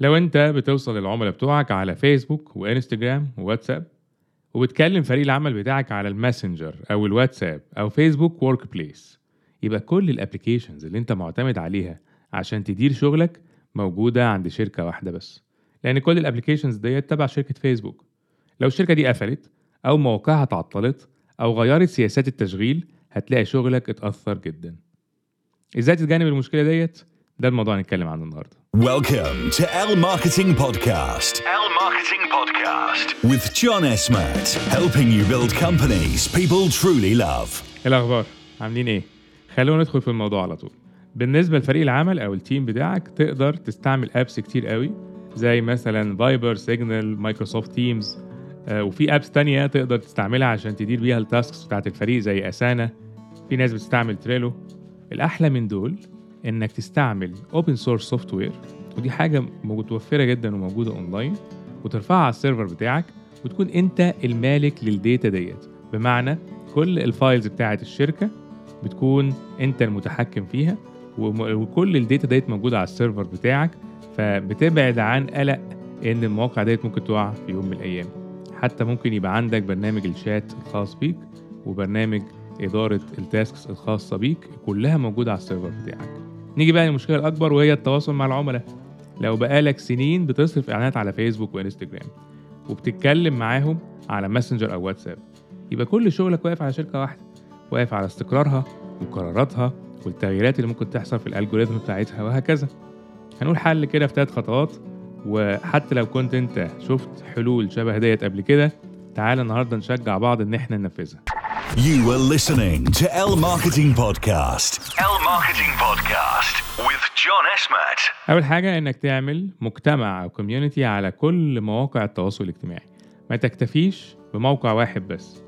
لو انت بتوصل للعملاء بتوعك على فيسبوك وانستجرام وواتساب وبتكلم فريق العمل بتاعك على الماسنجر أو الواتساب أو فيسبوك Workplace يبقى كل ال applications اللي انت معتمد عليها عشان تدير شغلك موجودة عند شركة واحدة بس لأن كل ال applications ديت تبع شركة فيسبوك. لو الشركة دي قفلت أو موقعها اتعطلت أو غيرت سياسات التشغيل هتلاقي شغلك اتأثر جدا. إزاي تتجنب المشكلة ديت؟ ده الموضوع هنتكلم عنه النهارده Welcome to L Marketing Podcast. L Marketing Podcast. With John Esmat, helping you build companies people truly love. إيه الأخبار عاملين إيه خلونا ندخل في الموضوع على طول بالنسبة لفريق العمل أو ال team بتاعك تقدر تستعمل apps كتير قوي زي مثلا Viber Signal Microsoft Teams وفي apps تانية تقدر تستعملها عشان تدير بيها ال tasks بتاعت الفريق زي Asana في ناس بتستعمل Trello الأحلى من دول إنك تستعمل open source software ودي حاجة متوفرة جدا وموجودة اونلاين وترفعها على ال server بتاعك وتكون أنت المالك لل data ديت. بمعنى كل ال files بتاعت الشركة بتكون أنت المتحكم فيها وكل ال data ديت موجودة على ال server بتاعك فبتبعد عن قلق إن المواقع ديت ممكن تقع في يوم من الأيام. حتى ممكن يبقى عندك برنامج الشات الخاص بيك وبرنامج إدارة ال tasks الخاصة بيك كلها موجودة على ال server بتاعك. نيجي بقى للمشكلة الأكبر وهي التواصل مع العملاء. لو بقالك سنين بتصرف إعلانات على فيسبوك وإنستجرام وبتتكلم معاهم على ماسنجر أو واتساب يبقى كل شغلك واقف على شركة واحدة واقف على استقرارها وقراراتها والتغييرات اللي ممكن تحصل في ال algorithm بتاعتها وهكذا. هنقول حل كده في ثلاث خطوات وحتى لو كنت أنت شفت حلول شبه ديت قبل كده تعال النهارده نشجع بعض إن إحنا ننفذها. You were listening to L Marketing Podcast. L Marketing Podcast with John Esmat. أول حاجة إنك تعمل مجتمع أو كوميونتي على كل مواقع التواصل الاجتماعي ما تكتفيش بموقع واحد بس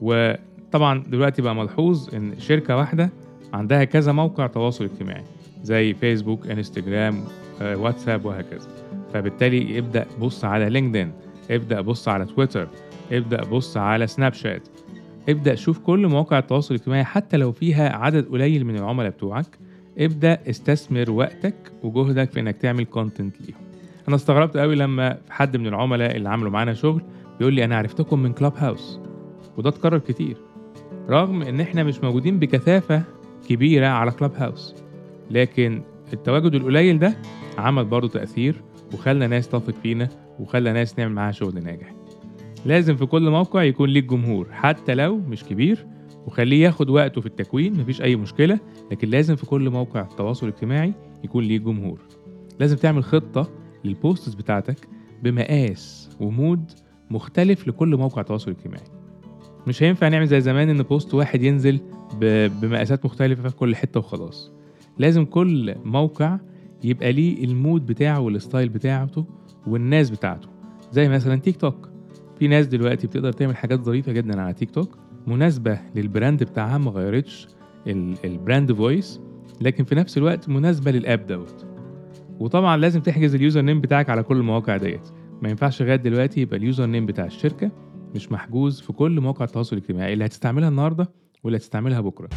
وطبعا دلوقتي بقى ملحوظ إن شركة واحدة عندها كذا موقع تواصل اجتماعي زي فيسبوك انستجرام واتساب وهكذا فبالتالي ابدأ بص على LinkedIn ابدأ بص على تويتر ابدأ بص على سناب شات ابدأ شوف كل مواقع التواصل الاجتماعي حتى لو فيها عدد قليل من العملاء بتوعك. ابدأ استثمر وقتك وجهدك في إنك تعمل content ليهم. أنا استغربت قوي لما حد من العملاء اللي عملوا معانا شغل بيقول لي أنا عرفتكم من Clubhouse وده اتكرر كتير. رغم إن إحنا مش موجودين بكثافة كبيرة على Clubhouse لكن التواجد القليل ده عمل برضه تأثير وخلى ناس تثق فينا وخلى ناس نعمل معاها شغل ناجح. لازم في كل موقع يكون ليك جمهور حتى لو مش كبير وخليه ياخد وقته في التكوين مفيش أي مشكلة لكن لازم في كل موقع تواصل اجتماعي يكون ليه جمهور. لازم تعمل خطة لل posts بتاعتك بمقاس و mood مختلف لكل موقع تواصل اجتماعي. مش هينفع نعمل زي زمان إن post واحد ينزل بمقاسات مختلفة في كل حتة وخلاص. لازم كل موقع يبقى ليه ال mood بتاعه وال style بتاعته والناس بتاعته. زي مثلا تيك توك في ناس دلوقتي بتقدر تعمل حاجات ظريفة جدا على تيك توك مناسبة لل brand بتاعها ما غيرتش ال- ال brand voice لكن في نفس الوقت مناسبة لل app دوت. وطبعا لازم تحجز ال username بتاعك على كل المواقع ديت. ما ينفعش لغاية دلوقتي يبقى ال username بتاع الشركة مش محجوز في كل مواقع التواصل الاجتماعي. اللي هتستعملها النهارده واللي هتستعملها بكرة.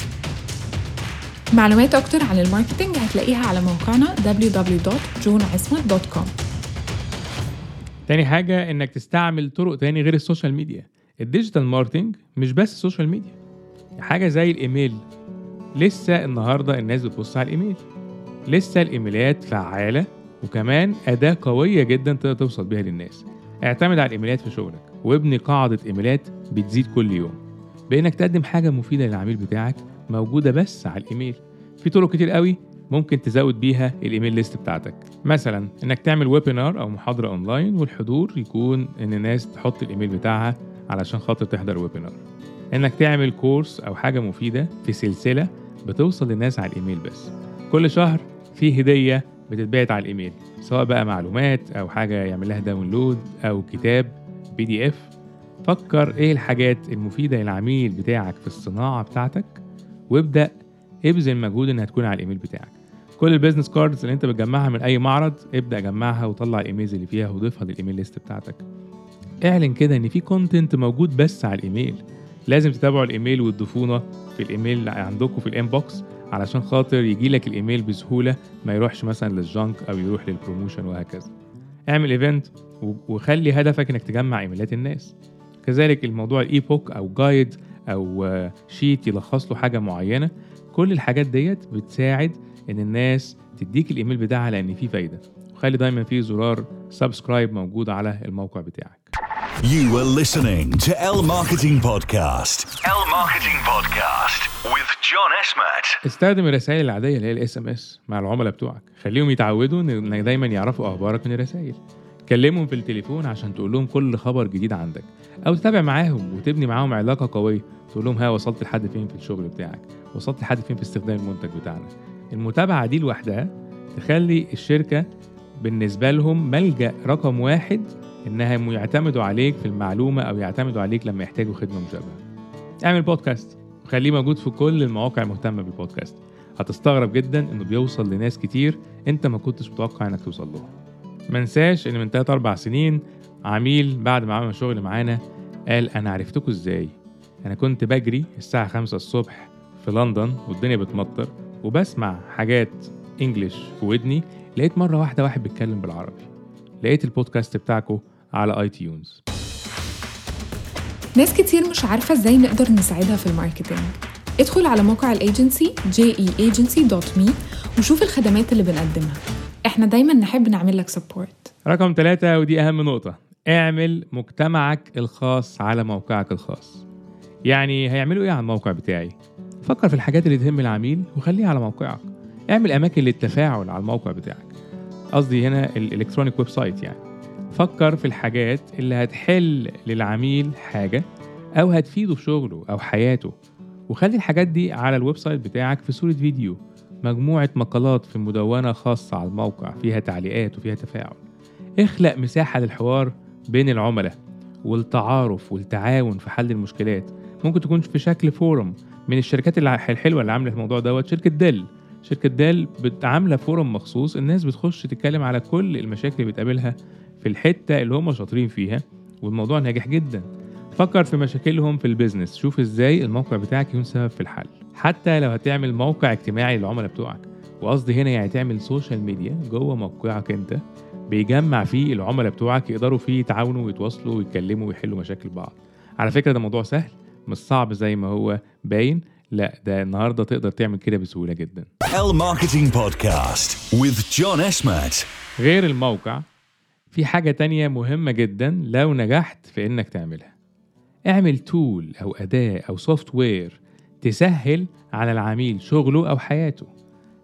معلومات أكتر عن ال marketing هتلاقيها على موقعنا www.johnasmat.com تاني حاجة إنك تستعمل طرق تاني غير ال social media. ال digital marketing مش بس ال social media. حاجة زي الإيميل. لسه النهاردة الناس بتبص على الإيميل. لسه الإيميلات فعالة وكمان أداة قوية جدا تقدر توصل بيها للناس. اعتمد على الإيميلات في شغلك. وابني قاعدة إيميلات بتزيد كل يوم. بإنك تقدم حاجة مفيدة للعميل بتاعك موجودة بس على الإيميل. في طرق كتير قوي ممكن تزود بيها ال email list بتاعتك. مثلا إنك تعمل webinar أو محاضرة اونلاين والحضور يكون إن الناس تحط الإيميل بتاعها علشان خاطر تحضر webinar إنك تعمل course أو حاجة مفيدة في سلسلة بتوصل للناس على الإيميل بس. كل شهر في هدية بتتبعت على الإيميل سواء بقى معلومات أو حاجة يعمل لها download أو كتاب PDF فكر إيه الحاجات المفيدة للعميل بتاعك في الصناعة بتاعتك وابدأ ابذل مجهود إنها تكون على الإيميل بتاعك. كل ال business cards اللي انت بتجمعها من أي معرض ابدأ جمعها وطلع ال emails اللي فيها وضيفها لل email list بتاعتك. اعلن كده إن في content موجود بس على الإيميل. لازم تتابعوا الإيميل وتضيفونا في الإيميل عندكم في ال inbox علشان خاطر يجي لك الإيميل بسهولة ما يروحش مثلا لل junk أو يروح لل promotion وهكذا. اعمل event وخلي هدفك إنك تجمع إيميلات الناس. كذلك الموضوع ال e-book أو guide أو آه، sheet يلخص له حاجة معينة. كل الحاجات ديت بتساعد إن الناس تديك الإيميل بتاعها لأن فيه فايدة. وخلي دايما فيه زرار subscribe موجود على الموقع بتاعك. You were listening to L Marketing Podcast. L Marketing Podcast with John Esmat. استخدم الرسائل العادية اللي هي ال SMS مع العملاء بتوعك. خليهم يتعودوا إن دايما يعرفوا أخبارك من الرسائل. كلمهم في التليفون عشان تقول لهم كل خبر جديد عندك. أو تتابع معاهم وتبني معاهم علاقة قوية. تقول لهم ها وصلت لحد فين في الشغل بتاعك؟ وصلت لحد فين في استخدام المنتج بتاعنا؟ المتابعة دي لوحدها تخلي الشركة بالنسبة لهم ملجأ رقم واحد إنها يعتمدوا عليك في المعلومة أو يعتمدوا عليك لما يحتاجوا خدمة مشابهة. اعمل بودكاست خليه موجود في كل المواقع المهتمة بالبودكاست. هتستغرب جدا إنه بيوصل لناس كتير أنت ما كنتش متوقع إنك توصل لهم. ما ننساش إن من 3 4 سنين عميل بعد ما عمل شغل معانا قال أنا عرفتكوا إزاي؟ أنا كنت بجري الساعة 5 الصبح في لندن والدنيا بتمطر. وبسمع حاجات English في ودني لقيت مرة واحدة واحد بيتكلم بالعربي. لقيت البودكاست بتاعكو على iTunes ناس كتير مش عارفة إزاي نقدر نساعدها في ال marketing. ادخل على موقع الايجنسي jeagency.me وشوف الخدمات اللي بنقدمها. إحنا دايما نحب نعمل لك support رقم ثلاثة ودي أهم نقطة. اعمل مجتمعك الخاص على موقعك الخاص. يعني هيعملوا إيه على الموقع بتاعي؟ فكر في الحاجات اللي تهم العميل وخليها على موقعك. اعمل أماكن للتفاعل على الموقع بتاعك. قصدي هنا ال electronic website يعني. فكر في الحاجات اللي هتحل للعميل حاجة أو هتفيده في شغله أو حياته وخلي الحاجات دي على ال website بتاعك في صورة فيديو. مجموعة مقالات في مدونة خاصة على الموقع فيها تعليقات وفيها تفاعل. اخلق مساحة للحوار بين العملاء والتعارف والتعاون في حل المشكلات. ممكن تكون في شكل forum من الشركات الحلوة اللي عاملة الموضوع دوت شركة Dell. شركة Dell عاملة forum مخصوص الناس بتخش تتكلم على كل المشاكل اللي بتقابلها في الحتة اللي هم شاطرين فيها والموضوع ناجح جدا. فكر في مشاكلهم في ال business شوف إزاي الموقع بتاعك يكون سبب في الحل. حتى لو هتعمل موقع اجتماعي للعملاء بتوعك وقصدي هنا يعني تعمل social media جوه موقعك أنت بيجمع فيه العملاء بتوعك يقدروا فيه يتعاونوا ويتواصلوا ويتكلموا ويحلوا مشاكل بعض. على فكرة ده موضوع سهل مش صعب زي ما هو باين. لا ده النهارده تقدر تعمل كده بسهولة جدا. Marketing Podcast with John Esmat. غير الموقع في حاجة تانية مهمة جدا لو نجحت في إنك تعملها. اعمل tool أو أداة أو software تسهل على العميل شغله أو حياته.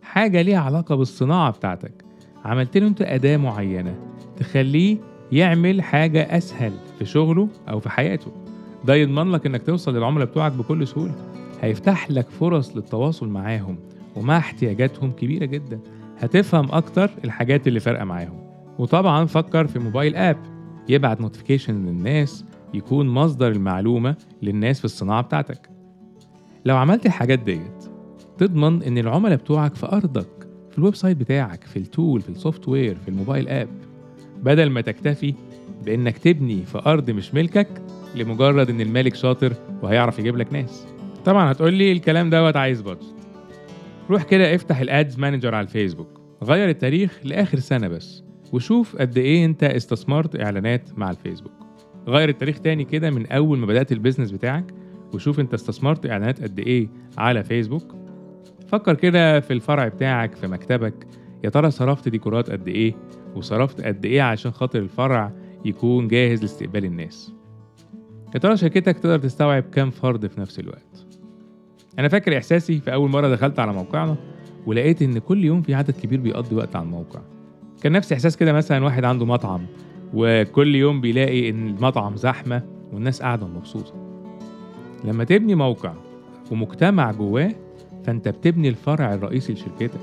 حاجة ليها علاقة بالصناعة بتاعتك. عملت له أنت أداة معينة تخليه يعمل حاجة أسهل في شغله أو في حياته. ده يضمن لك إنك توصل للعملاء بتوعك بكل سهولة. هيفتح لك فرص للتواصل معاهم ومع احتياجاتهم كبيرة جدا. هتفهم أكتر الحاجات اللي فارقة معاهم. وطبعا فكر في موبايل آب. يبعت نوتيفيكيشن للناس يكون مصدر المعلومة للناس في الصناعة بتاعتك. لو عملت الحاجات ديت تضمن إن العملاء بتوعك في أرضك في ال website بتاعك في ال tool في ال software في ال mobile app. بدل ما تكتفي بإنك تبني في أرض مش ملكك لمجرد إن المالك شاطر وهيعرف يجيب لك ناس. طبعا هتقول لي الكلام دوت عايز budget روح كده افتح ال Ads Manager على الفيسبوك. غير التاريخ لآخر سنة بس وشوف قد إيه أنت استثمرت إعلانات مع الفيسبوك. غير التاريخ تاني كده من أول ما بدأت البيزنس بتاعك وشوف أنت استثمرت إعلانات قد إيه على فيسبوك. فكر كده في الفرع بتاعك في مكتبك. يا ترى صرفت ديكورات قد إيه؟ وصرفت قد إيه عشان خاطر الفرع يكون جاهز لاستقبال الناس؟ يا ترى شركتك تقدر تستوعب كام فرد في نفس الوقت؟ أنا فاكر إحساسي في أول مرة دخلت على موقعنا ولقيت إن كل يوم في عدد كبير بيقضي وقت على الموقع. كان نفس إحساس كده مثلا واحد عنده مطعم وكل يوم بيلاقي إن المطعم زحمة والناس قاعدة مبسوطة. لما تبني موقع ومجتمع جواه فأنت بتبني الفرع الرئيسي لشركتك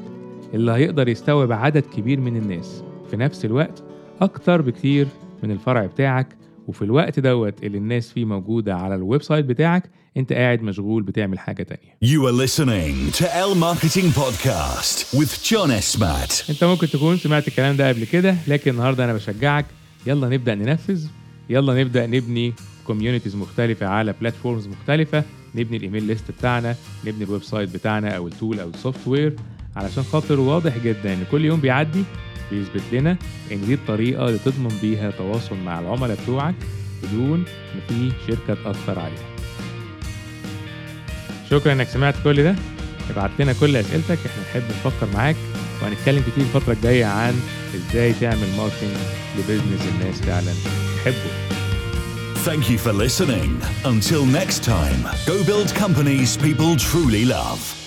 اللي هيقدر يستوعب عدد كبير من الناس. في نفس الوقت أكتر بكتير من الفرع بتاعك وفي الوقت دوت اللي الناس فيه موجودة على ال website بتاعك انت قاعد مشغول بتعمل حاجة تانية. You are listening to El Marketing Podcast with John Esmat. انت ممكن تكون سمعت الكلام ده قبل كده لكن النهارده أنا بشجعك. يلا نبدأ ننفذ. يلا نبدأ نبني communities مختلفة على platforms مختلفة. نبني ال email list بتاعنا نبني ال website بتاعنا أو ال tool أو ال software علشان خاطر واضح جدا إن كل يوم بيعدي بيثبت لنا ان دي الطريقة اللي تضمن بيها تواصل مع العملاء بتوعك بدون ما في شركة تأثر عليها شكرا إنك سمعت كل ده ابعت لنا كل أسئلتك إحنا نحب نفكر معاك وهنتكلم كتير الفترة الجاية عن إزاي تعمل marketing ل business الناس فعلا تحبه Thank you for listening. Until next time, go build companies people truly love.